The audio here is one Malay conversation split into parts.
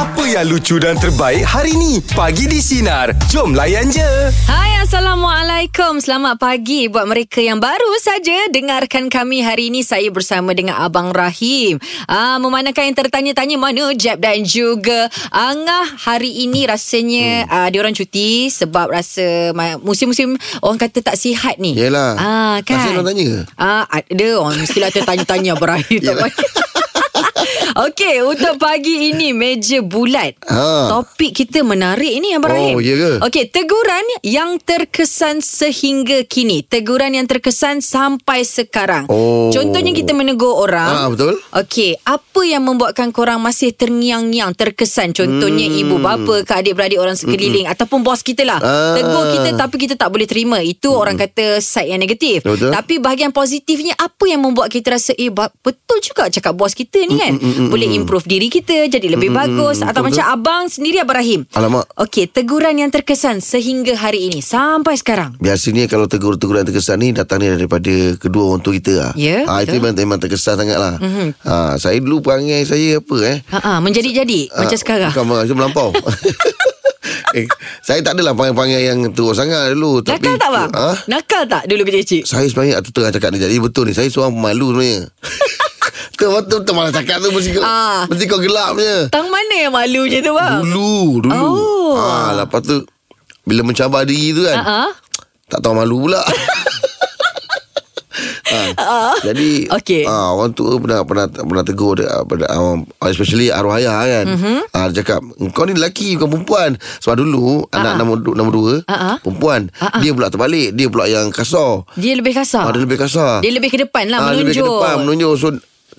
Apa yang lucu dan terbaik hari ni? Pagi di Sinar. Jom layan je. Hai Assalamualaikum Selamat pagi Buat mereka yang baru saja Dengarkan kami hari ini Saya bersama dengan Abang Rahim ah, Memandangkan yang tertanya-tanya Mana Jeb dan juga Angah Hari ini rasanya hmm. ah, Dia orang cuti Sebab rasa Musim-musim Orang kata tak sihat ni Yelah. ah, kan? Masih orang tanya ke? Ah, ada orang mestilah tertanya-tanya Berakhir tak Yelah. payah Okey, untuk pagi ini meja bulat. Ha. Topik kita menarik ni Abang Oh, Rahim. ya ke? Okey, teguran yang terkesan sehingga kini. Teguran yang terkesan sampai sekarang. Oh. Contohnya kita menegur orang. Ah, betul. Okey, apa yang membuatkan korang masih terngiang-ngiang terkesan? Contohnya Hmm. ibu bapa ke adik-beradik orang sekeliling ataupun bos kita lah. Ah. Tegur kita tapi kita tak boleh terima. Itu orang kata side yang negatif. Betul. Tapi bahagian positifnya apa yang membuat kita rasa eh betul juga cakap bos kita ni kan. Boleh improve diri kita jadi lebih bagus atau betul, macam abang sendiri Abang Rahim. Alamak. Okey, teguran yang terkesan sehingga hari ini sampai sekarang. Biasanya kalau tegur-teguran terkesan ni datang ni daripada kedua orang tua kita lah. Ya, ha, Itu betul. memang, memang terkesan sangat lah. Mm-hmm. Ha, saya dulu perangai saya apa eh. Ha ah, menjadi-jadi macam Ah, sekarang. Bukan macam melampau. eh, saya tak adalah panggil-panggil yang teruk sangat dulu. Tapi, Nakal tak bang? Ha? Nakal tak dulu kecil-kecil? Saya sebenarnya tu tengah cakap ni. Jadi betul ni. Saya seorang pemalu sebenarnya. tu betul tu malah cakap tu mesti kau, Ah. mesti kau gelap je. Tang mana yang malunya tu bang? Dulu, dulu. Oh. Ha, lepas tu bila mencabar diri tu kan. Ah. Tak tahu malu pula. ha, jadi Ah. Okey. ha, orang tua pernah pernah pernah tegur dia, pada um, especially arwah ayah kan. Mhm. Mm-hmm. Ha, dia cakap kau ni lelaki bukan perempuan. Sebab dulu anak nombor nombor dua Ah, ah. perempuan. Dia pula terbalik, dia pula yang kasar. Dia lebih kasar. Ha, dia lebih kasar. Dia lebih ke depan lah Ah, menunjuk. Lebih ke depan menunjuk so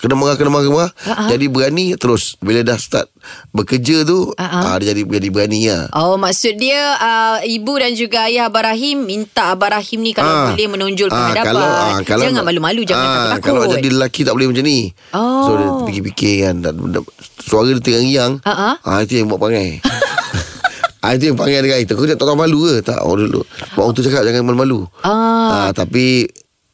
kena marah kena marah kena marah. Ah, ah. Jadi berani terus bila dah start bekerja tu ah. ah, dia jadi jadi berani lah. Oh maksud dia uh, ibu dan juga ayah Abang Rahim minta Abang Rahim ni kalau Ah. boleh menonjolkan Ah, hadapan. kalau, ah, kalau jangan malu-malu, jangan ah, takut-takut. Kalau jadi lelaki tak boleh macam ni. Oh. So dia fikir-fikir kan. dah- dah- Suara dia tengah-ngiang. Ah, ah. Ah, itu yang buat perangai. Ah, itu yang perangai dia kata. Kau tak tahu malu ke? Tak. Oh, dulu. Mak orang tu cakap jangan malu-malu. Ah. Ah, tapi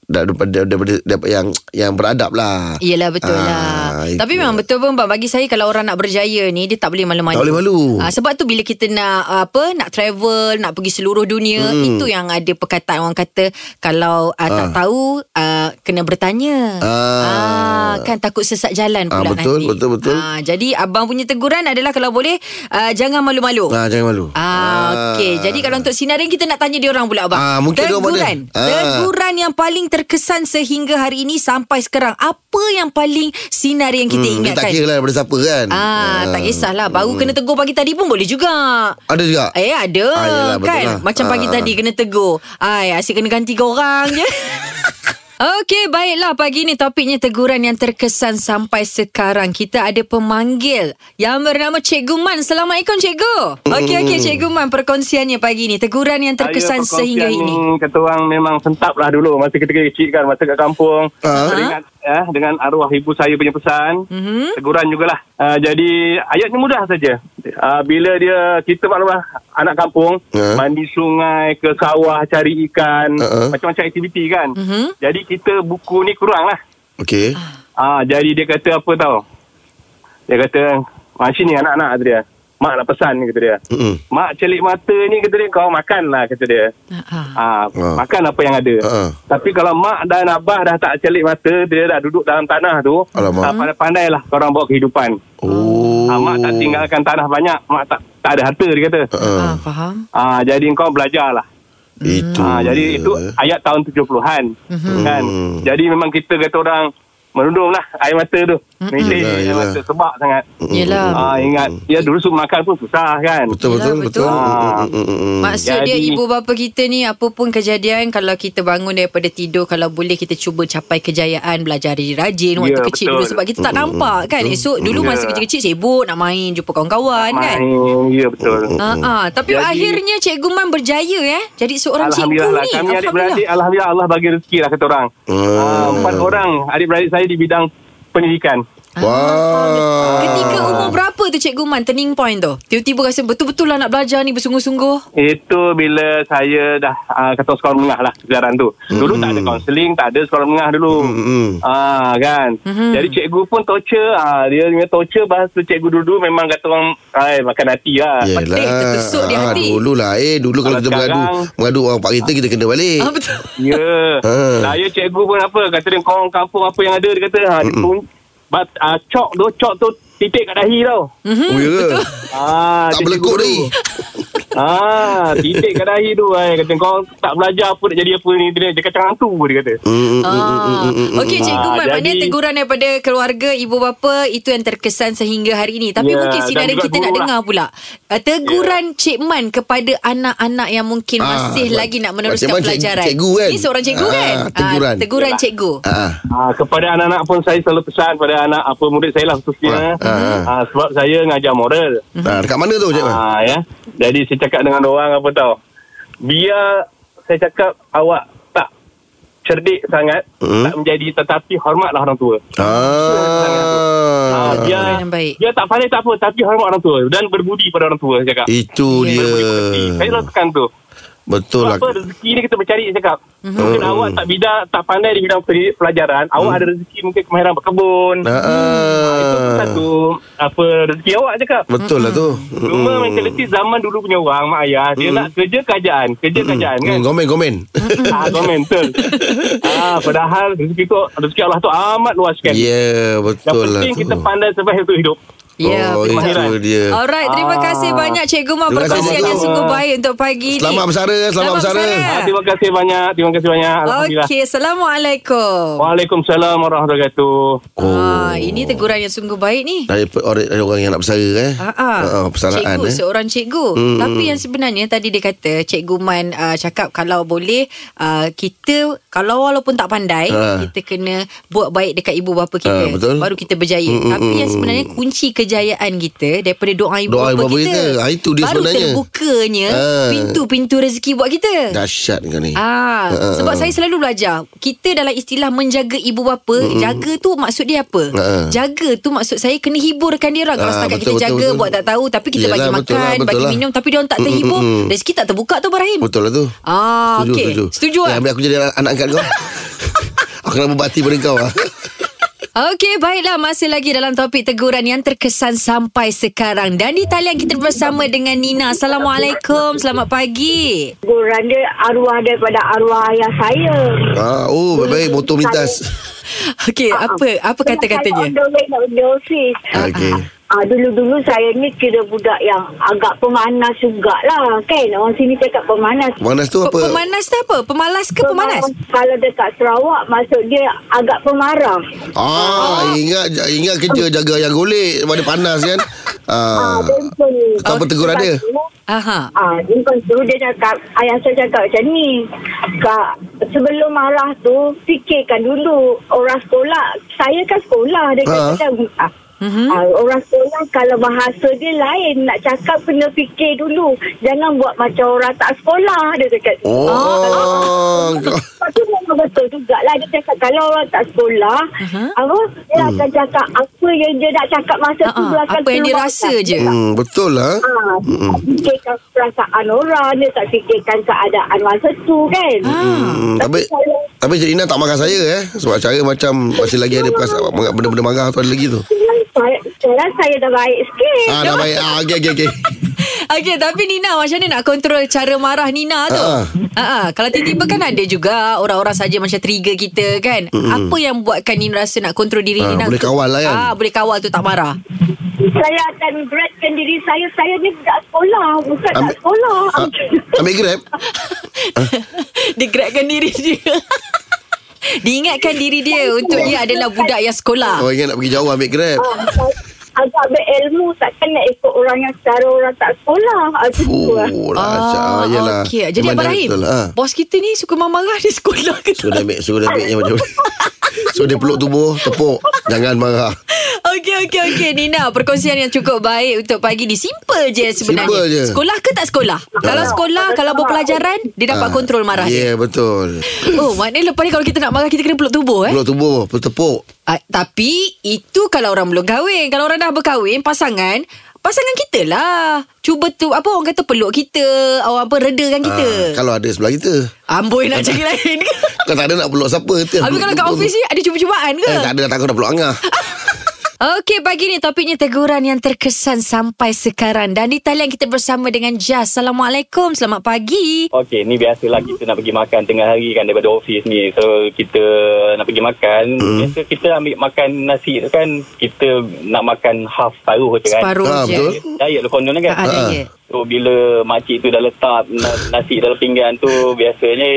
daripada, daripada, daripada yang yang beradab lah. Yelah betul Ah, lah itu. Tapi memang betul pun Bagi saya Kalau orang nak berjaya ni Dia tak boleh malu-malu Tak boleh malu. Ah, Sebab tu bila kita nak Apa Nak travel Nak pergi seluruh dunia Hmm. Itu yang ada perkataan orang kata Kalau uh, tak Ah. tahu uh, Kena bertanya Ah. Kan takut sesat jalan Ah, pula betul, nanti betul, betul. Ah, Jadi abang punya teguran adalah Kalau boleh uh, Jangan malu-malu Ah, jangan malu. Ah, okey. Jadi kalau untuk sinarin kita nak tanya dia orang pula abang. Ah, mungkin orang teguran. mana? Ah. Teguran yang paling terkesan sehingga hari ini sampai sekarang. Apa yang paling sinar yang kita Hmm, ingatkan? tak kira lah daripada siapa kan. Ah, tak kisahlah. Baru kena tegur pagi tadi pun boleh juga. Ada juga. Eh ada Ah, betul kan lah. Macam pagi Ah. tadi kena tegur Ay, Asyik kena ganti korang je Okey, baiklah pagi ni topiknya teguran yang terkesan sampai sekarang. Kita ada pemanggil yang bernama Cikgu Man. Assalamualaikum Cikgu. Okey, okey Cikgu Man perkongsiannya pagi ni. Teguran yang terkesan Saya sehingga ini. ni, Kata orang memang sentap lah dulu Masa kita kecil kan Masa kat kampung Ah. Teringat ya, Dengan arwah ibu saya punya pesan Mhm. Teguran jugalah uh, Jadi ayatnya mudah saja uh, Bila dia Kita maklumlah Anak kampung Ah. Mandi sungai Ke sawah Cari ikan Ah. Macam-macam aktiviti kan Mhm. Jadi kita buku ni kurang lah Okey. Ah, jadi dia kata apa tau? Dia kata, "Ah sini anak-anak," dia. "Mak nak pesan," kata dia. Mm-mm. "Mak celik mata ni," kata dia, "kau makan lah," kata dia. Ah, ah. Ah, Ah. makan apa yang ada. Ah. Tapi kalau mak dan abah dah tak celik mata, dia dah duduk dalam tanah tu, Alamak. ah, pandai-pandailah korang bawa kehidupan. Oh. Ah, mak tak tinggalkan tanah banyak, mak tak tak ada harta dia kata. Ah. Ah, faham. Ah, jadi kau belajarlah. Itu. Ah, jadi itu ayat tahun 70-an. Kan? Jadi memang kita kata orang merundum lah air mata tu. Milih Yelah, air mata sebab sangat. Yelah. Ah, ingat, ya dulu suruh makan pun susah kan. Betul betul Yelah, betul. betul. Ah. Mm, mm, mm, mm. Maksud dia Jadi- ibu bapa kita ni apa pun kejadian kalau kita bangun daripada tidur kalau boleh kita cuba capai kejayaan belajar jadi rajin waktu Ya, kecil betul. dulu sebab kita tak nampak kan esok dulu Ya. masa kecil-kecil sibuk nak main jumpa kawan-kawan kan Main, ya betul. Ha ah, tapi Jadi- akhirnya Cikgu Man berjaya eh jadi seorang cikgu Alhamdulillah lah. ni. Kami adik-beradik, Alhamdulillah Allah bagi rezeki lah kata orang. Hmm. Ah, empat orang adik-beradik saya di bidang pendidikan. Wah. Ketika umur berapa tu Cikgu Man turning point tu? Tiba-tiba rasa betul-betul lah nak belajar ni bersungguh-sungguh. Itu bila saya dah uh, kata sekolah menengah lah sekarang tu. Dulu tak ada kaunseling, tak ada sekolah menengah dulu. Mm-mm. Ah kan. Jadi cikgu pun torture. Ah dia punya torture bahasa cikgu dulu memang kata orang ai makan hati lah. Pedih, tertusuk di Ah, hati. Dulu lah eh Dulu kalau Kalau kita mengadu sekarang- Mengadu orang pak kita Kita kena balik Ah, betul. Ya. Ah. Saya cikgu pun apa kata dia kau kampung apa yang ada dia kata ha dia pun bat uh, cok tu cok tu titik kat dahi tau. Oh ya ke Ah Tak dia berlekuk dulu. Ah, titik kat dahi tu ai kata kau tak belajar apa nak jadi apa ni dia, dia kacang hantu dia kata. Mm, Ah. mm, mm, mm. Okey Cikgu Ah, Man Maknanya jadi- teguran daripada keluarga Ibu bapa Itu yang terkesan sehingga hari ini Tapi Ya, mungkin juga kita nak guru lah. dengar pula uh, Teguran Cik Man Kepada anak-anak yang mungkin Ah, Masih Cik lagi nak Man meneruskan cik- pelajaran cikgu kan? Ini seorang cikgu Ah, kan teguran. Ah, Teguran Yalah. cikgu Ah, Ah, kepada anak-anak pun saya selalu pesan pada anak apa murid saya lah khususnya. Ah, ah. Ah, sebab saya ngajar moral. ah, Dekat mana tu Cik Man Ah, ya. Jadi saya cakap dengan orang apa tau. Biar saya cakap awak tak cerdik sangat, Hmm. tak menjadi tetapi hormatlah orang tua. Ah, Ah, dia baik. dia tak pandai tak apa tapi hormat orang tua dan berbudi pada orang tua saya cakap. Itu Ya. dia. Saya tekan tu. Betul lah Apa rezeki ni kita saya cakap. Mhm. Mungkin Hmm. awak tak bidang tak pandai di bidang pelajaran, awak ada rezeki mungkin kemahiran berkebun. Ah, Ah, itu satu apa rezeki awak cakap. Betul lah tu Cuma Mm. mentaliti zaman dulu punya orang mak ayah dia nak kerja kerajaan, kerja kerajaan kan. Mm, Komen komen ah, komen betul. ah, padahal rezeki tu rezeki Allah tu amat luas kan. Ya Yang betul lah penting tu kita pandai survive untuk hidup. Ya Oh betul itu dia Alright, terima Ah. kasih banyak Cikgu kasih, perkongsian yang sungguh baik untuk pagi ni. Selamat bersara Selamat bersara Ah, terima kasih banyak, terima kasih banyak. Alhamdulillah. Okey, Assalamualaikum. Waalaikumsalam warahmatullahi wabarakatuh. Oh. Ah, ini teguran yang sungguh baik ni. Dari, orang, dari orang yang nak bersara eh Ah, ah. Ah, Persaraan cikgu, eh seorang cikgu. Hmm, Tapi hmm. yang sebenarnya tadi dia kata Cikgu Man uh, cakap kalau boleh uh, kita kalau walaupun tak pandai Ah. kita kena buat baik dekat ibu bapa kita Ah, betul. baru kita berjaya. Hmm, hmm, Tapi hmm, yang sebenarnya kunci kejayaan kita daripada doa ibu Doa bapa ibu bapa kita. kita. Ah, itu dia baru sebenarnya. terbukanya Ah. pintu-pintu rezeki buat kita. Dahsyat kau ni Ah, Ah, sebab ah. saya selalu belajar Kita dalam istilah menjaga ibu bapa Jaga tu maksud dia apa? Ah. Jaga tu maksud saya Kena hiburkan dia orang Kalau Ah, setakat betul, kita jaga betul, betul. Buat tak tahu Tapi kita Yelah, bagi betul makan lah, betul Bagi lah. minum Tapi dia orang tak terhibur mm, mm. Rezeki tak terbuka tu Ibrahim Betul lah tu Ah, Setuju, okey. setuju. Setuju eh, lah. Ambil aku jadi anak angkat kau Aku nak berbakti pada kau lah Okey, baiklah masih lagi dalam topik teguran yang terkesan sampai sekarang. Dan di talian kita bersama dengan Nina. Assalamualaikum, selamat pagi. Teguran dia arwah daripada arwah ayah saya. ah, Oh baik-baik Motor melintas Okey, apa apa kata-katanya? Okey Ah, dulu-dulu saya ni kira budak yang agak pemanas jugalah kan. Orang sini cakap pemanas. Pemanas tu apa Pemanas tu apa? Pemalas ke pemanas? Kalau dekat Sarawak maksud dia agak pemarah. Ah, ingat ingat kerja jaga yang golek daripada panas kan. Ah. Ah. Kau apa teguran dia? Aha. Ah, lepas tu dia cakap, ayah saya cakap macam ni. Kak, sebelum marah tu, fikirkan dulu orang sekolah. Saya kan sekolah. Dia Ha. kata, ah, Mhm. Ah, orang sekolah kalau bahasa dia lain nak cakap kena fikir dulu jangan buat macam orang tak sekolah dia cakap Oh, Lepas tu memang betul jugalah Dia cakap kalau orang tak sekolah. Apa Dia akan cakap Apa yang dia nak cakap masa tu Ha-ha. dia akan Apa yang dia rasa je. hmm, betul lah. Ah, dia tak fikirkan perasaan orang Dia tak fikirkan keadaan masa tu kan Hmm, tapi tapi Cik Ina tak marah saya eh sebab cara macam masih lagi ada perasaan benda-benda marah tu ada lagi tu. Sekarang saya dah baik sikit Ah dah baik. Ah okey okey okey. Okey, tapi Nina macam mana nak kontrol cara marah Nina tu? Ha. Ha ah. Kalau tiba-tiba kan ada juga orang-orang saja macam trigger kita kan. Apa yang buatkan Nina rasa nak kontrol diri Ah, Nina? boleh untuk- kawal lah kan? Ah, boleh kawal tu tak marah. Saya akan beratkan diri saya Saya ni budak sekolah Bukan tak Ambil- sekolah Ah, ambil grab. dia gerakkan diri dia. Diingatkan diri dia untuk dia adalah budak yang sekolah. Oh ingat nak pergi jauh ambil grab. Ah, Agak berilmu Takkan nak ikut orang yang Secara orang tak sekolah Ah, Itu lah Oh lah ah, yalah. okey. Jadi Abang Rahim, lah. Ah. bos kita ni suka marah di sekolah ke Suruh tak? dia ambil Suruh dia ambil yang macam So dia peluk tubuh Tepuk Jangan marah Okey, okey, okey. Nina, perkongsian yang cukup baik untuk pagi ni. Simple je sebenarnya. Simple je. Sekolah ke tak sekolah? Kalau sekolah, kalau berpelajaran, dia dapat Ah, kontrol marah Ya yeah, dia. betul Oh, maknanya lepas ni kalau kita nak marah, kita kena peluk tubuh eh? Peluk tubuh Tepuk Ah, tapi, itu kalau orang belum kahwin. Kalau orang dah berkahwin, pasangan, pasangan kita lah. Cuba tu, apa orang kata peluk kita, orang apa, redakan kita. Ah, Kalau ada sebelah kita Amboi nak cari lain ke? Kalau tak ada nak peluk siapa Habis kalau kat tu. ni, ada cuba-cubaan ke? Eh tak ada takut nak peluk angah Okey, pagi ni topiknya teguran yang terkesan sampai sekarang. Dan di talian kita bersama dengan Jas. Assalamualaikum, selamat pagi. Okey, ni biasalah kita nak pergi makan tengah hari kan daripada office ni. So, kita nak pergi makan. Hmm. Biasa kita ambil makan nasi tu kan, kita nak makan half paruh je kan. Separuh Ah, je. betul. Diet lah konon kan. Tak ada Ah. je. So bila makcik tu dah letak na- nasi dalam pinggan tu biasanya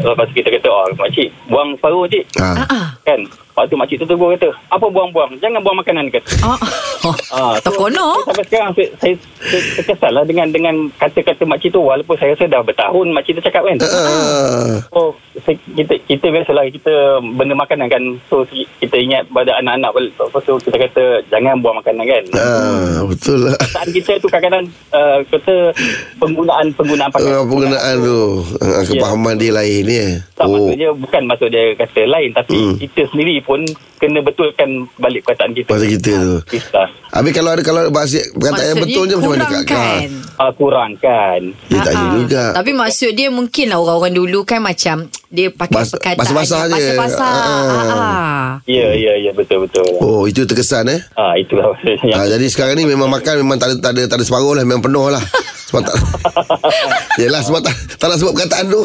lepas kita kata oh makcik buang separuh cik. Ah, ah. Kan? Lepas tu makcik tu tegur kata apa buang-buang? Jangan buang makanan kata. Ah. Ah, Tak kono. Sampai sekarang saya, saya, saya terkesan lah dengan dengan kata-kata makcik tu walaupun saya rasa dah bertahun makcik tu cakap kan. Ah. Oh, saya, kita kita biasalah kita benda makanan kan. So kita ingat pada anak-anak lepas tu kita kata jangan buang makanan kan. Ah, betul lah Perkataan kita tu kadang-kadang uh, kata penggunaan penggunaan pakai Ah, Penggunaan tu ah, Kepahaman dia lain ya. tak Oh maksudnya bukan maksud dia kata lain tapi Hmm. kita sendiri pun kena betulkan balik perkataan kita. Bahasa kita tu Kita Habis kalau ada Kalau bahasa Perkataan yang betul je Macam mana kurangkan. uh, kurangkan. Dia tanya Ah, ah. juga Tapi maksud dia mungkin lah orang-orang dulu kan macam dia pakai Bas- perkataan basah-basah je. Basah-basah. Ya ya ya betul betul. Oh itu terkesan eh Ah itulah yang Ah, jadi sekarang ni memang makan memang tak ada tak ada tak ada separuh lah memang penuh lah. Sebab tak Yelah sebab tak, tak nak sebut perkataan tu.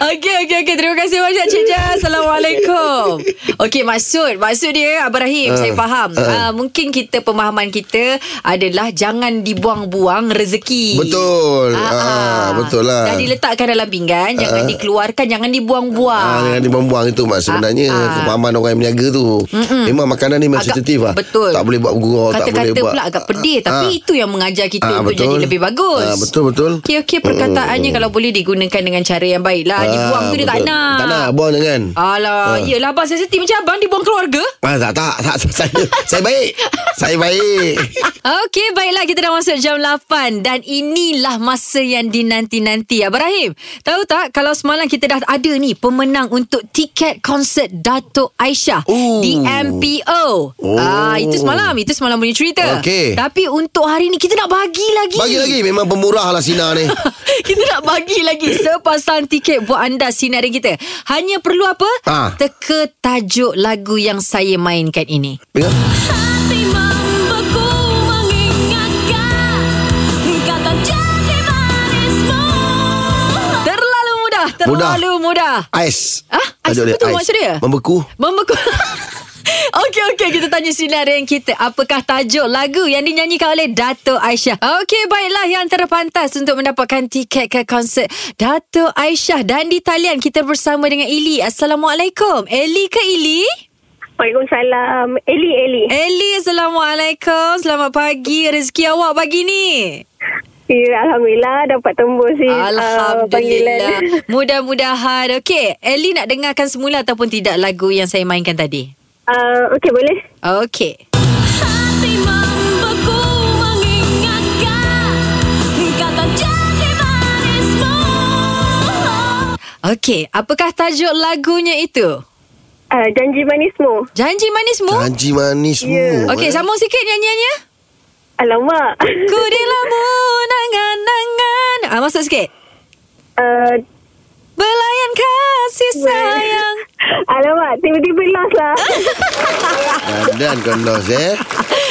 Okey, okey, okey. Terima kasih banyak Cik Jas. Assalamualaikum. Okey, maksud. Maksud dia, Abang Rahim, Ah, saya faham. ah. Uh, mungkin kita, pemahaman kita adalah jangan dibuang-buang rezeki. Betul. Ah, betul lah. Dah diletakkan dalam pinggan, jangan dikeluarkan, jangan dibuang-buang. Ah, jangan dibuang-buang itu mak sebenarnya Ah, ah. kepahaman orang yang berniaga tu. Mm-mm. Memang makanan ni memang sensitif lah. betul. Tak boleh buat gurau, tak boleh Kata-kata buat. pula agak pedih Tapi Ah. itu yang mengajar kita Ah, Untuk betul. jadi lebih bagus Ah, betul betul. Okey okey perkataannya kalau boleh digunakan dengan cara yang baik lah. Dibuang tu dia tak nak. Tak nak buang jangan. Alah, Ah. yelah abang sensitif macam abang dibuang keluarga. Ah, tak, tak, tak, saya, saya baik. Saya baik. Okey, baiklah kita dah masuk jam 8 dan inilah masa yang dinanti-nanti. Abang Rahim, tahu tak kalau semalam kita dah ada ni pemenang untuk tiket konsert Datuk Aisyah Oh. di MPO. Oh. Ah, itu semalam, itu semalam punya cerita. Okey. Tapi untuk hari ni kita nak bagi lagi. Bagi lagi memang pemurah lah Sina ni. kita nak bagi lagi sepasang tiket buat anda sinarin kita. Hanya perlu apa? Ah. Teka tajuk lagu yang saya mainkan ini. Dengar. Hati membeku mengingatkan Kata janji manismu Terlalu mudah, terlalu mudah. Ais. Ah, ais Tajuk apa tu maksud dia? Membeku. Membeku. Okey, okey. Kita tanya sinarin kita. Apakah tajuk lagu yang dinyanyikan oleh Dato' Aisyah? Okey, baiklah. Yang terpantas untuk mendapatkan tiket ke konsert Dato' Aisyah. Dan di talian kita bersama dengan Ili. Assalamualaikum. Eli ke Ili? Waalaikumsalam. Eli, Eli. Eli, Assalamualaikum. Selamat pagi. Rezeki awak pagi ni. Ya, Alhamdulillah dapat tembus si uh. Alhamdulillah. Mudah-mudahan. Okey, Eli nak dengarkan semula ataupun tidak lagu yang saya mainkan tadi? Uh, Okey, boleh? Okey. Hati membeku mengingatkan Kata janji manismu Okey, apakah tajuk lagunya itu? Uh, janji manismu. Janji manismu? Janji manismu. Ya. Okey, eh. sambung sikit nyanyiannya. Alamak. Ku dilamu nangan-nangan. Ah, masuk sikit. Uh, Belayan kasih sayang. alamak, tiba-tiba lost lah. Dan kau los eh.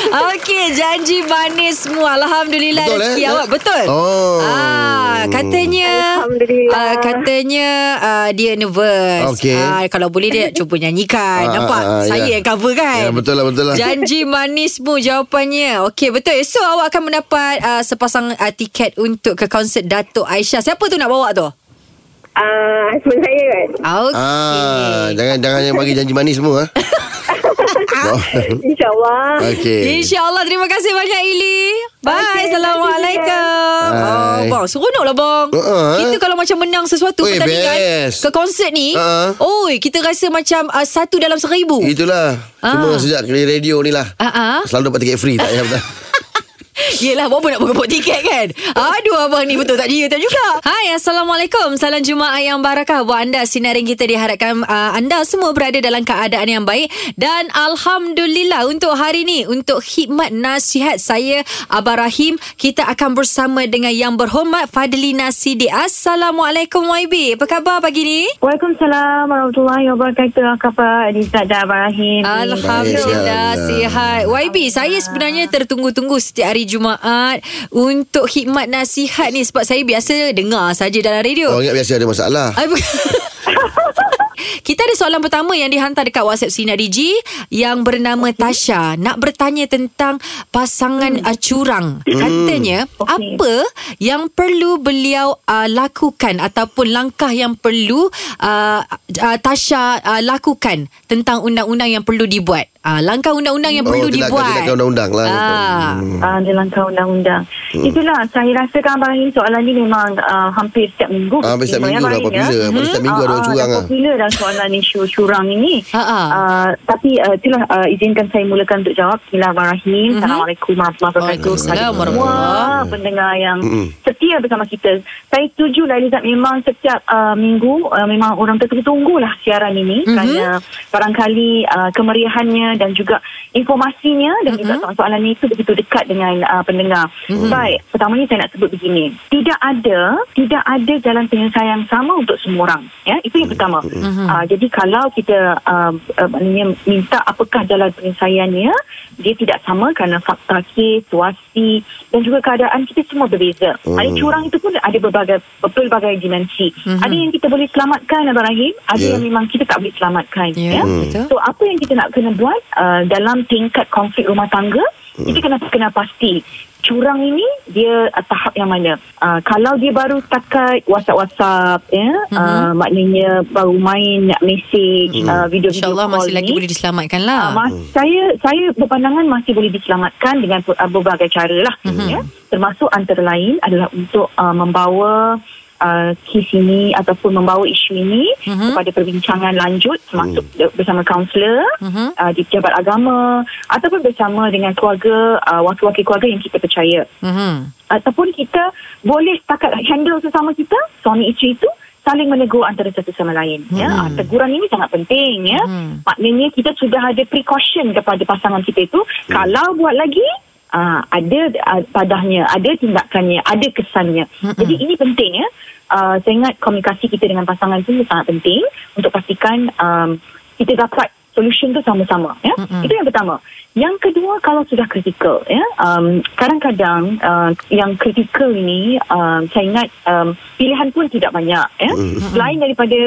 Okey, janji manismu. Alhamdulillah Betul, eh? rezeki awak betul. Oh. Ah, katanya Alhamdulillah. ah, katanya ah, dia nervous. Okey. Ah, kalau boleh dia cuba nyanyikan. Ah, Nampak? ah, ah, Saya ya. yang cover kan? Ya, betul lah, betul lah. Janji manismu jawapannya. Okey, betul. So awak akan mendapat ah, sepasang ah, tiket untuk ke konsert Datuk Aisyah. Siapa tu nak bawa tu? Uh, husband saya kan. Okey. Ah, jangan jangan yang bagi janji manis semua. ah. oh. InsyaAllah. Okey. InsyaAllah Terima kasih banyak Ili Bye Okey, Assalamualaikum Hai. Oh, bang, seronok lah bang. Uh-uh. Kita kalau macam menang sesuatu Oi, pertandingan best. ke konsert ni, Uh-uh. oi, kita rasa macam uh, satu dalam seribu. Itulah. Cuma Ah. sejak radio ni lah. Ah, ah. Selalu dapat tiket free tak payah betul. Yelah, buat apa nak berkepuk tiket kan? Aduh, abang ni betul tak dia tak juga. Hai, Assalamualaikum. Salam Jumaat yang barakah buat anda. Sinarin kita diharapkan uh, anda semua berada dalam keadaan yang baik. Dan Alhamdulillah untuk hari ni, untuk khidmat nasihat saya, Abah Rahim, kita akan bersama dengan yang berhormat Fadlina Sidi. Assalamualaikum YB. Apa khabar pagi ni? Waalaikumsalam warahmatullahi wabarakatuh. Khabar Adisa dan Ibrahim. Alhamdulillah Baik, sihat. YB, saya sebenarnya tertunggu-tunggu setiap hari Jumaat untuk khidmat nasihat ni sebab saya biasa dengar saja dalam radio. Orang ingat biasa ada masalah. Ay. Kita ada soalan pertama yang dihantar dekat WhatsApp Sinar Digi yang bernama okay. Tasha nak bertanya tentang pasangan hmm. curang. Katanya Okey. apa yang perlu beliau uh, lakukan ataupun langkah yang perlu uh, uh, Tasha uh, lakukan tentang undang-undang yang perlu dibuat. Uh, langkah undang-undang yang Oh, perlu tindakan- dibuat. tindakan undang-undang lah. Ah. Hmm. Uh, langkah undang-undang. Hmm. Itulah saya rasakan Abang Rahim soalan ni memang uh, hampir setiap minggu. Ah, Habis setiap minggu lah popular. Pada setiap minggu ada orang curang dah lah. popular dah soalan isu curang ini. Uh, tapi uh, itulah uh, izinkan saya mulakan untuk jawab. Bismillah Abang Rahim. Mhm. Assalamualaikum warahmatullahi wabarakatuh. Waalaikumsalam Kepada warahmatullahi. Semua pendengar yang Mm-mm. setia bersama kita. Saya setuju lah Elizad memang setiap uh, minggu uh, memang orang tertunggu lah siaran ini Mhm. kerana barangkali uh, kemeriahannya dan juga informasinya dan juga Mhm. soalan-soalan itu begitu dekat dengan uh, pendengar. Baik, pertamanya saya nak sebut begini. Tidak ada tidak ada jalan penyelesaian sama untuk semua orang. Ya, itu yang pertama. Uh, jadi kalau kita uh, uh, maknanya minta apakah jalan penyelesaiannya, dia tidak sama kerana fakta kes, situasi dan juga keadaan kita semua berbeza. Hmm. Ada curang itu pun ada berbagai berbagai dimensi. Ada yang kita boleh selamatkan Abang Rahim, ada Ya. yang memang kita tak boleh selamatkan. Ya, ya. betul. So apa yang kita nak kena buat uh, dalam tingkat konflik rumah tangga, Hmm. kita kena kena pasti curang ini dia uh, tahap yang mana. Uh, kalau dia baru setakat WhatsApp-WhatsApp ya, uh, maknanya baru main nak mesej uh, video-video InsyaAllah call masih lagi boleh diselamatkan lah. Uh, mas, saya saya berpandangan masih boleh diselamatkan dengan uh, berbagai cara lah Mhm. ya termasuk antara lain adalah untuk uh, membawa uh, kes ini ataupun membawa isu ini Mhm. kepada perbincangan lanjut termasuk uh, bersama kaunselor Mhm. uh, di pejabat agama ataupun bersama dengan keluarga uh, wakil-wakil keluarga yang kita percaya Mhm. ataupun kita boleh setakat handle sesama kita suami isteri itu saling menegur antara satu sama lain ya Ah, teguran ini sangat penting ya Hmm. maknanya kita sudah ada precaution kepada pasangan kita itu kalau buat lagi uh, ada uh, padahnya ada tindakannya ada kesannya. Jadi ini penting ya. Uh, saya ingat komunikasi kita dengan pasangan itu sangat penting untuk pastikan um, kita dapat solution tu sama-sama ya Mm-mm. itu yang pertama yang kedua kalau sudah kritikal ya um, kadang-kadang uh, yang kritikal ini um, saya ingat um, pilihan pun tidak banyak ya selain daripada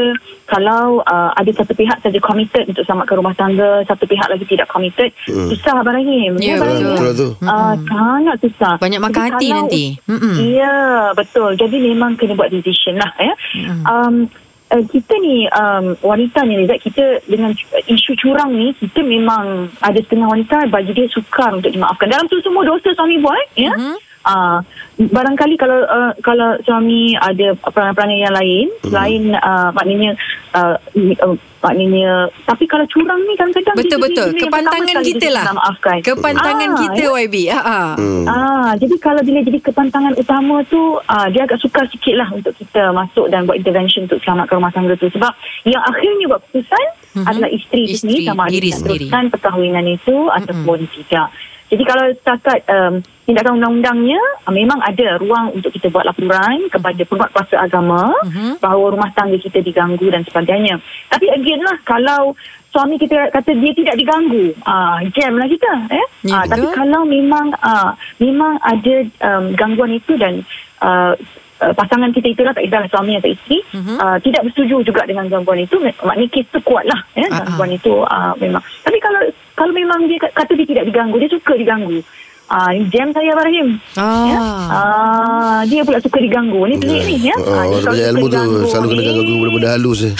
kalau uh, ada satu pihak saja committed untuk selamatkan rumah tangga satu pihak lagi tidak committed susah Abang Rahim Ya, Rahim? betul. Betul tu. Uh, sangat susah Banyak makan Jadi hati kalau- nanti. Mm-mm. Ya betul Jadi memang kena buat decision lah ya. Um, uh, kita ni um, wanita ni Rizat kita dengan isu curang ni kita memang ada setengah wanita bagi dia sukar untuk dimaafkan. Dalam tu semua dosa suami buat ya? Mhm. uh, barangkali kalau uh, kalau suami ada perangai-perangai yang lain selain uh, maknanya uh, uh, maknanya tapi kalau curang ni kadang-kadang Betul dia- betul. dia- Kepantangan kita lah. maafkan Kepantangan Ah, kita ya. YB. Ha ah. Hmm. Ah, jadi kalau bila jadi kepantangan utama tu, ah, dia agak sukar sikit lah untuk kita masuk dan buat intervention untuk selamatkan rumah tangga tu. Sebab yang akhirnya buat keputusan Mhm. adalah isteri, Isteri, sendiri sama ada diri nak teruskan perkahwinan itu ataupun tidak. Jadi kalau setakat um, tindakan undang-undangnya, ah, memang ada ruang untuk kita buat laporan kepada penguat kuasa agama Mhm. bahawa rumah tangga kita diganggu dan sebagainya. Tapi again lah, kalau suami kita kata dia tidak diganggu, ah, jam lah kita. Eh? Ya, Ah, tapi kalau memang ah, memang ada um, gangguan itu dan uh, uh, pasangan kita itulah tak kisahlah suami atau isteri Mhm. uh, tidak bersetuju juga dengan gangguan itu mak- maknanya kes tu kuat lah ya, gangguan itu uh, memang tapi kalau kalau memang dia kat- kata dia tidak diganggu dia suka diganggu Ah, uh, jam saya Abang Rahim. Ah. Ya? Ah, dia pula suka diganggu. Ni pelik ni ya. Ah, Ah, dia banyak ilmu tu diganggu selalu kena ganggu benda-benda halus je.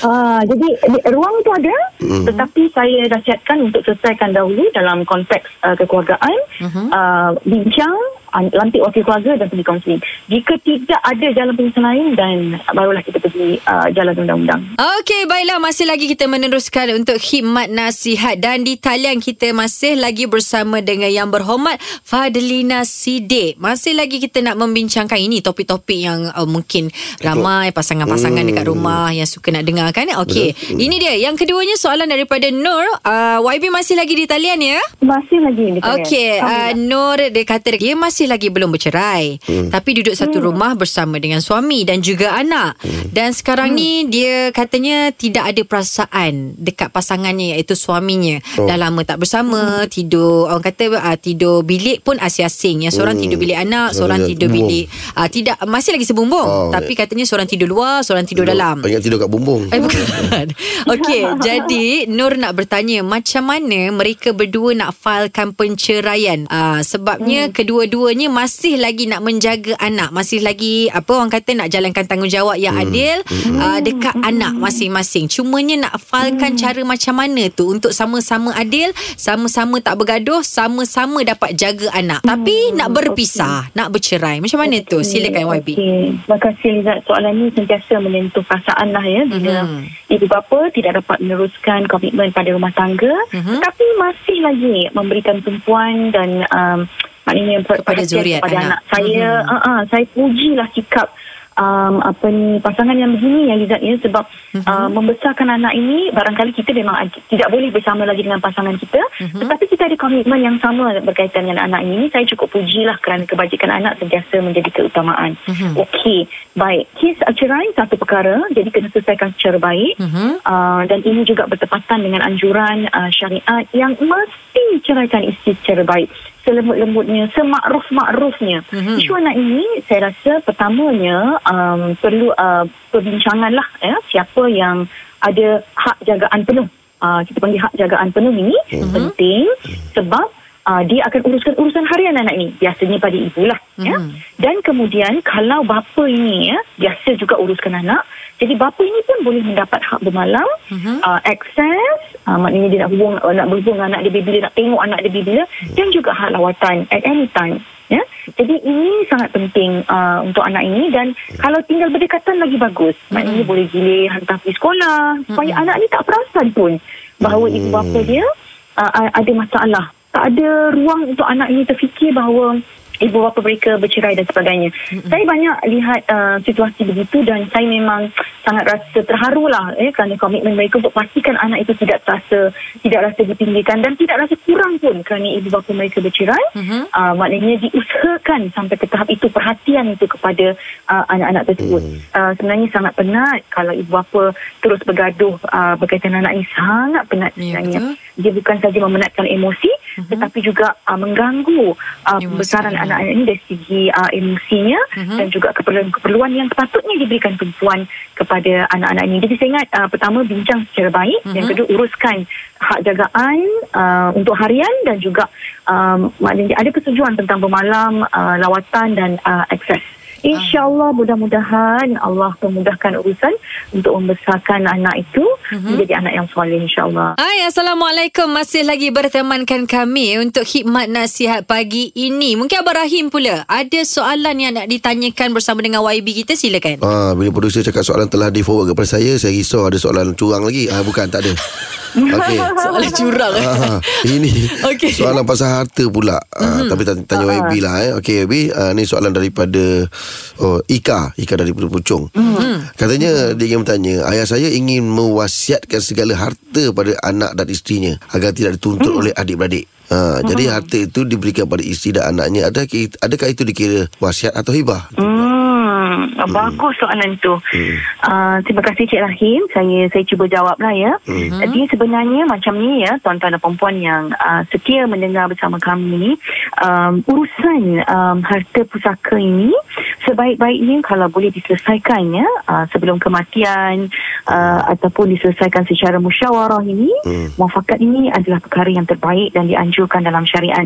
Ah, jadi di- ruang itu ada hmm. tetapi saya nasihatkan untuk selesaikan dahulu dalam konteks uh, kekeluargaan Mhm. uh, bincang uh, lantik wakil keluarga dan pergi kaunseling jika tidak ada jalan penyelesaian lain dan barulah kita pergi uh, jalan undang-undang Okey, baiklah masih lagi kita meneruskan untuk khidmat nasihat dan di talian kita masih lagi bersama dengan yang berhormat Fadlina Sidik. Masih lagi kita nak membincangkan ini topik-topik yang uh, mungkin ramai pasangan-pasangan dekat rumah yang suka nak dengar kan. Okey, ini dia. Yang keduanya soalan daripada Nur. Uh, YB masih lagi di talian ya? masih lagi di talian. Okey, uh, Nur dia kata dia masih lagi belum bercerai. Hmm. Tapi duduk satu rumah bersama dengan suami dan juga anak. Hmm. Dan sekarang hmm. ni dia katanya tidak ada perasaan dekat pasangannya iaitu suaminya. Oh. Dah lama tak bersama, hmm. tidur orang kata uh, tidur bilik pun asing-asing. Yang seorang hmm. tidur bilik anak, seorang Seorang tidur bumbung. bilik uh, tidak masih lagi sebumbung. Oh, tapi katanya seorang tidur luar, seorang tidur dalam. Banyak tidur kat bumbung Eh bukan Okey Jadi Nur nak bertanya Macam mana Mereka berdua nak filekan penceraian uh, Sebabnya hmm. Kedua-duanya Masih lagi nak menjaga anak Masih lagi Apa orang kata Nak jalankan tanggungjawab Yang hmm. adil uh, Dekat anak masing-masing Cumanya nak filekan hmm. cara macam mana tu Untuk sama-sama adil Sama-sama tak bergaduh Sama-sama dapat jaga anak Tapi nak berpisah Nak bercerai Macam mana tu Silakan YB Okey. Terima kasih Lizat. Soalan ni sentiasa menyentuh perasaan lah ya. Bila Mhm. ibu bapa tidak dapat meneruskan komitmen pada rumah tangga. Mhm. Tetapi masih lagi memberikan tumpuan dan um, maknanya Kepada perhatian zuriat kepada anak. anak. Saya, Mhm. uh, uh, saya pujilah sikap um, apa ni pasangan yang begini ya Lizat ya sebab Mhm. uh, membesarkan anak ini barangkali kita memang ad- tidak boleh bersama lagi dengan pasangan kita Mhm. tetapi kita ada komitmen yang sama berkaitan dengan anak ini saya cukup pujilah kerana kebajikan anak sentiasa menjadi keutamaan Mhm. okey baik kes cerai satu perkara jadi kena selesaikan secara baik Mhm. Uh, dan ini juga bertepatan dengan anjuran uh, syariat yang mesti ceraikan isteri secara baik selembut-lembutnya semakruf-makrufnya. Mhm. isu anak ini saya rasa pertamanya um, perlu uh, perbincangan lah ya, siapa yang ada hak jagaan penuh. Uh, kita panggil hak jagaan penuh ini penting sebab uh, dia akan uruskan urusan harian anak ini. Biasanya pada ibu lah ya. Mhm. dan kemudian kalau bapa ini ya biasa juga uruskan anak jadi bapa ini pun boleh mendapat hak bermalam Mhm. uh, akses uh, maknanya dia nak hubung uh, nak berhubung dengan anak dia bila nak tengok anak dia bila dan juga hak lawatan at any time ya. Jadi ini sangat penting uh, untuk anak ini. Dan kalau tinggal berdekatan lagi bagus. Maknanya boleh gilir hantar pergi sekolah. Supaya anak ni tak perasan pun bahawa ibu bapa dia uh, ada masalah. Tak ada ruang untuk anak ini terfikir bahawa ibu bapa mereka bercerai dan sebagainya. Mm-hmm. Saya banyak lihat uh, situasi begitu dan saya memang sangat rasa terharu lah eh, kerana komitmen mereka untuk pastikan anak itu tidak rasa tidak rasa dipinggirkan dan tidak rasa kurang pun kerana ibu bapa mereka bercerai. Mhm. Uh, maknanya diusahakan sampai ke tahap itu perhatian itu kepada uh, anak-anak tersebut. Hmm. Uh, sebenarnya sangat penat kalau ibu bapa terus bergaduh uh, berkaitan anak ini sangat penat Ya, sebenarnya. betul. Dia bukan saja memenatkan emosi Mhm. tetapi juga uh, mengganggu uh, pembesaran anak. anak-anak ini dari segi uh, emosinya Mhm. dan juga keperluan-keperluan yang sepatutnya diberikan tumpuan kepada anak-anak ini. Jadi saya ingat uh, pertama bincang secara baik, Mhm. yang kedua uruskan hak jagaan uh, untuk harian dan juga um, maknanya ada persetujuan tentang bermalam, uh, lawatan dan uh, akses. InsyaAllah mudah-mudahan Allah memudahkan urusan untuk membesarkan anak itu Mhm. menjadi anak yang soleh insyaAllah. Hai Assalamualaikum Masih lagi bertemankan kami Untuk khidmat nasihat pagi ini Mungkin Abang Rahim pula Ada soalan yang nak ditanyakan Bersama dengan YB kita Silakan Ah, bila producer cakap soalan telah di forward kepada saya, saya risau ada soalan curang lagi. Ah, bukan, tak ada. Okey. Soalan curang Ah, ini Okey. soalan pasal harta pula. Ah, tapi tanya, tanya YB lah eh. Okey YB, ah, ni soalan daripada oh, Ika, Ika daripada Puchong. Katanya dia ingin bertanya, ayah saya ingin mewasiatkan segala harta pada anak dan isterinya agar tidak dituntut oleh adik-beradik. Ha, Jadi harta itu diberikan pada isteri dan anaknya Adakah, adakah itu dikira wasiat atau hibah? Hmm, bagus soalan tu. Hmm. Uh, terima kasih Cik Rahim. Saya saya cuba jawablah ya. Hmm. Jadi sebenarnya macam ni ya, tuan-tuan dan perempuan yang uh, setia mendengar bersama kami um, urusan um, harta pusaka ini sebaik-baiknya kalau boleh diselesaikan ya uh, sebelum kematian uh, ataupun diselesaikan secara musyawarah ini Hmm. muafakat ini adalah perkara yang terbaik dan dianjurkan dalam syariat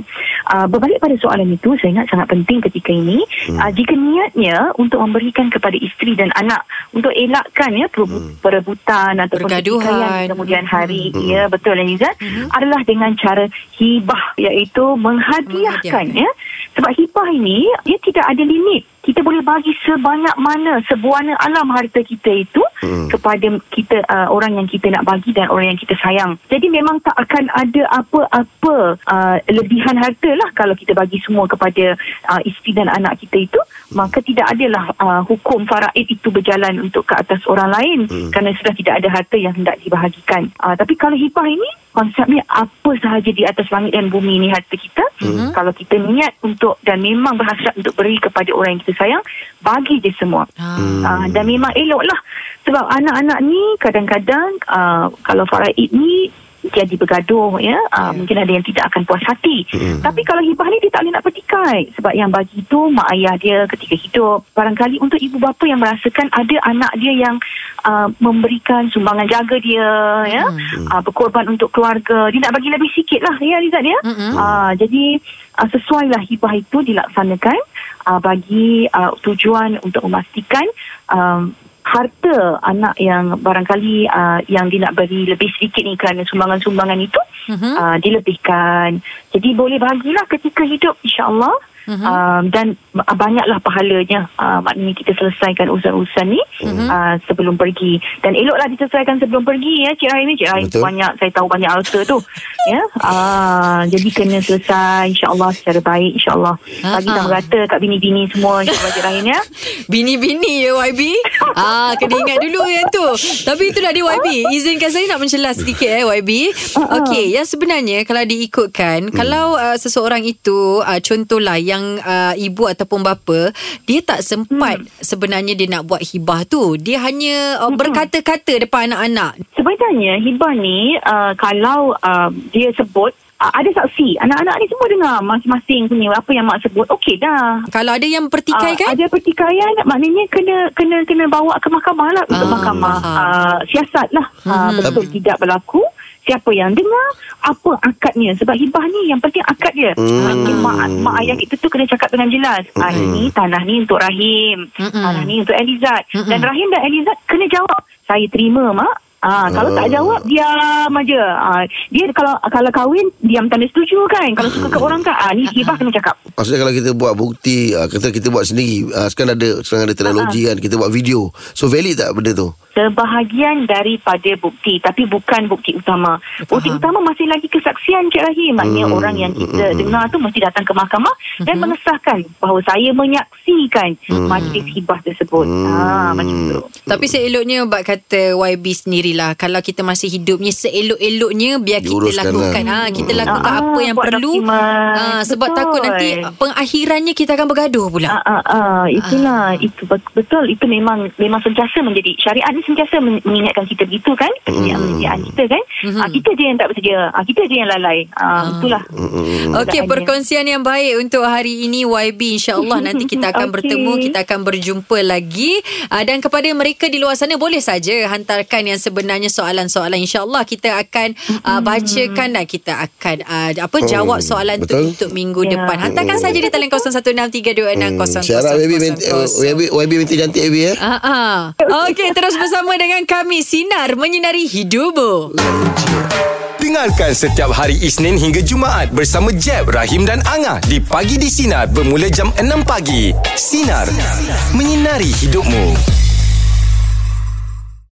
uh, berbalik pada soalan itu saya ingat sangat penting ketika ini Hmm. uh, jika niatnya untuk memberikan kepada isteri dan anak untuk elakkan ya perebu- perebutan ataupun Pergaduhan. kemudian hari Hmm. ya betul Anizat adalah dengan cara hibah iaitu menghadiahkan Menghadiahkan. ya sebab hibah ini dia tidak ada limit kita boleh bagi sebanyak mana sebuana alam harta kita itu Hmm. kepada kita uh, orang yang kita nak bagi dan orang yang kita sayang jadi memang tak akan ada apa-apa uh, lebihan harta lah kalau kita bagi semua kepada uh, isteri dan anak kita itu maka tidak adalah uh, hukum faraid itu berjalan untuk ke atas orang lain Hmm. kerana sudah tidak ada harta yang hendak dibahagikan uh, tapi kalau hibah ini konsepnya apa sahaja di atas langit dan bumi ini harta kita Hmm. kalau kita niat untuk dan memang berhasrat untuk beri kepada orang yang kita sayang bagi je semua. Ah. uh, dan memang eloklah. Sebab anak-anak ni kadang-kadang uh, kalau faraid ni jadi bergaduh ya. Uh, Ya. mungkin ada yang tidak akan puas hati. Hmm. tapi kalau hibah ni dia tak boleh nak pertikai sebab yang bagi tu mak ayah dia ketika hidup. Barangkali untuk ibu bapa yang merasakan ada anak dia yang uh, memberikan sumbangan jaga dia ya. Uh, berkorban untuk keluarga. Dia nak bagi lebih sikit lah ya Rizat ya. Mm-mm. uh, jadi uh, sesuailah hibah itu dilaksanakan uh, bagi uh, tujuan untuk memastikan um, harta anak yang barangkali uh, yang dia nak beri lebih sedikit ni kerana sumbangan-sumbangan itu Mhm. uh, dilebihkan. Jadi boleh bagilah ketika hidup insya-Allah. Mhm. Um, dan uh, banyaklah pahalanya uh, maknanya kita selesaikan urusan-urusan ni Mhm. uh, sebelum pergi. Dan eloklah diselesaikan sebelum pergi ya Cik Rahim ni. Cik Rahim Betul. banyak saya tahu banyak harta tu ya. Uh, jadi kena selesai insya-Allah secara baik insya-Allah. Bagi sama rata kat bini-bini semua insya-Allah Cik Rahim ya. Bini-bini ya YB ah, Kena ingat dulu yang tu. Tapi itu dah dia YB Izinkan saya nak mencela sedikit eh YB Okey Yang sebenarnya Kalau diikutkan Kalau uh, seseorang itu uh, Contohlah Yang uh, ibu ataupun bapa Dia tak sempat Sebenarnya dia nak buat hibah tu Dia hanya uh, berkata-kata Depan anak-anak Sebenarnya hibah ni uh, kalau uh, dia sebut uh, ada saksi. Anak-anak ni semua dengar masing-masing punya apa yang mak sebut. Okey dah. Kalau ada yang pertikai Ah, kan ada pertikaian maknanya kena kena kena bawa ke mahkamah lah untuk Ah, mahkamah uh, siasat lah uh, Mhm. betul tidak berlaku siapa yang dengar apa akadnya sebab hibah ni yang penting akad dia Hmm. hmm. mak, mak ayah kita tu kena cakap dengan jelas ah, ini tanah ni untuk Rahim Mm-mm. tanah ni untuk Elizad Mm-mm. dan Rahim dan Elizad kena jawab saya terima mak Ah, kalau tak Oh. jawab diam aja. Ah, dia kalau kalau kahwin diam tanda setuju kan. Kalau suka ke orang kan. Ah, ni hibah kena cakap. Maksudnya kalau kita buat bukti uh, Kata kita buat sendiri uh, Sekarang ada Sekarang ada teknologi kan Kita buat video So valid tak benda tu sebahagian daripada bukti tapi bukan bukti utama. Bukti Faham. utama masih lagi kesaksian Cik Rahim. Maknanya Hmm, orang yang kita hmm, hmm. dengar tu mesti datang ke mahkamah dan mengesahkan bahawa saya menyaksikan majlis hibah tersebut. Hmm. Ha macam tu. Tapi seeloknya Bak kata YB sendirilah Kalau kita masih hidupnya Seelok-eloknya Biar kita Diuruskan lakukan. Lah. ha, Kita lakukan Ah, apa yang perlu. ha, Sebab Betul. takut nanti Pengakhirannya kita akan bergaduh pula. Ah, ah, ah, itulah. Itu bet- betul. Itu memang memang sentiasa menjadi syariat ni sentiasa men- mengingatkan kita begitu kan? Kesetiaan kita kan? Mhm. ah, kita je yang tak bersedia. Ah, kita je yang lalai. Ah, itulah. Okey, Keadaannya. perkongsian yang baik untuk hari ini YB insya-Allah nanti kita akan Okey. bertemu, kita akan berjumpa lagi. Uh, dan kepada mereka di luar sana boleh saja hantarkan yang sebenarnya soalan-soalan insya-Allah kita akan uh, bacakan dan kita akan uh, apa jawab soalan tu betul. untuk minggu Ya. depan. Hantarkan saja di talian 0163260000. Syarat baby YB binti cantik baby eh Ah, ah. Okey, terus bersama dengan kami Sinar Menyinari Hidupmu. Dengarkan setiap hari Isnin hingga Jumaat bersama Jeb, Rahim dan Angah di Pagi di Sinar bermula jam 6 pagi. Sinar. Menyinari hidupmu.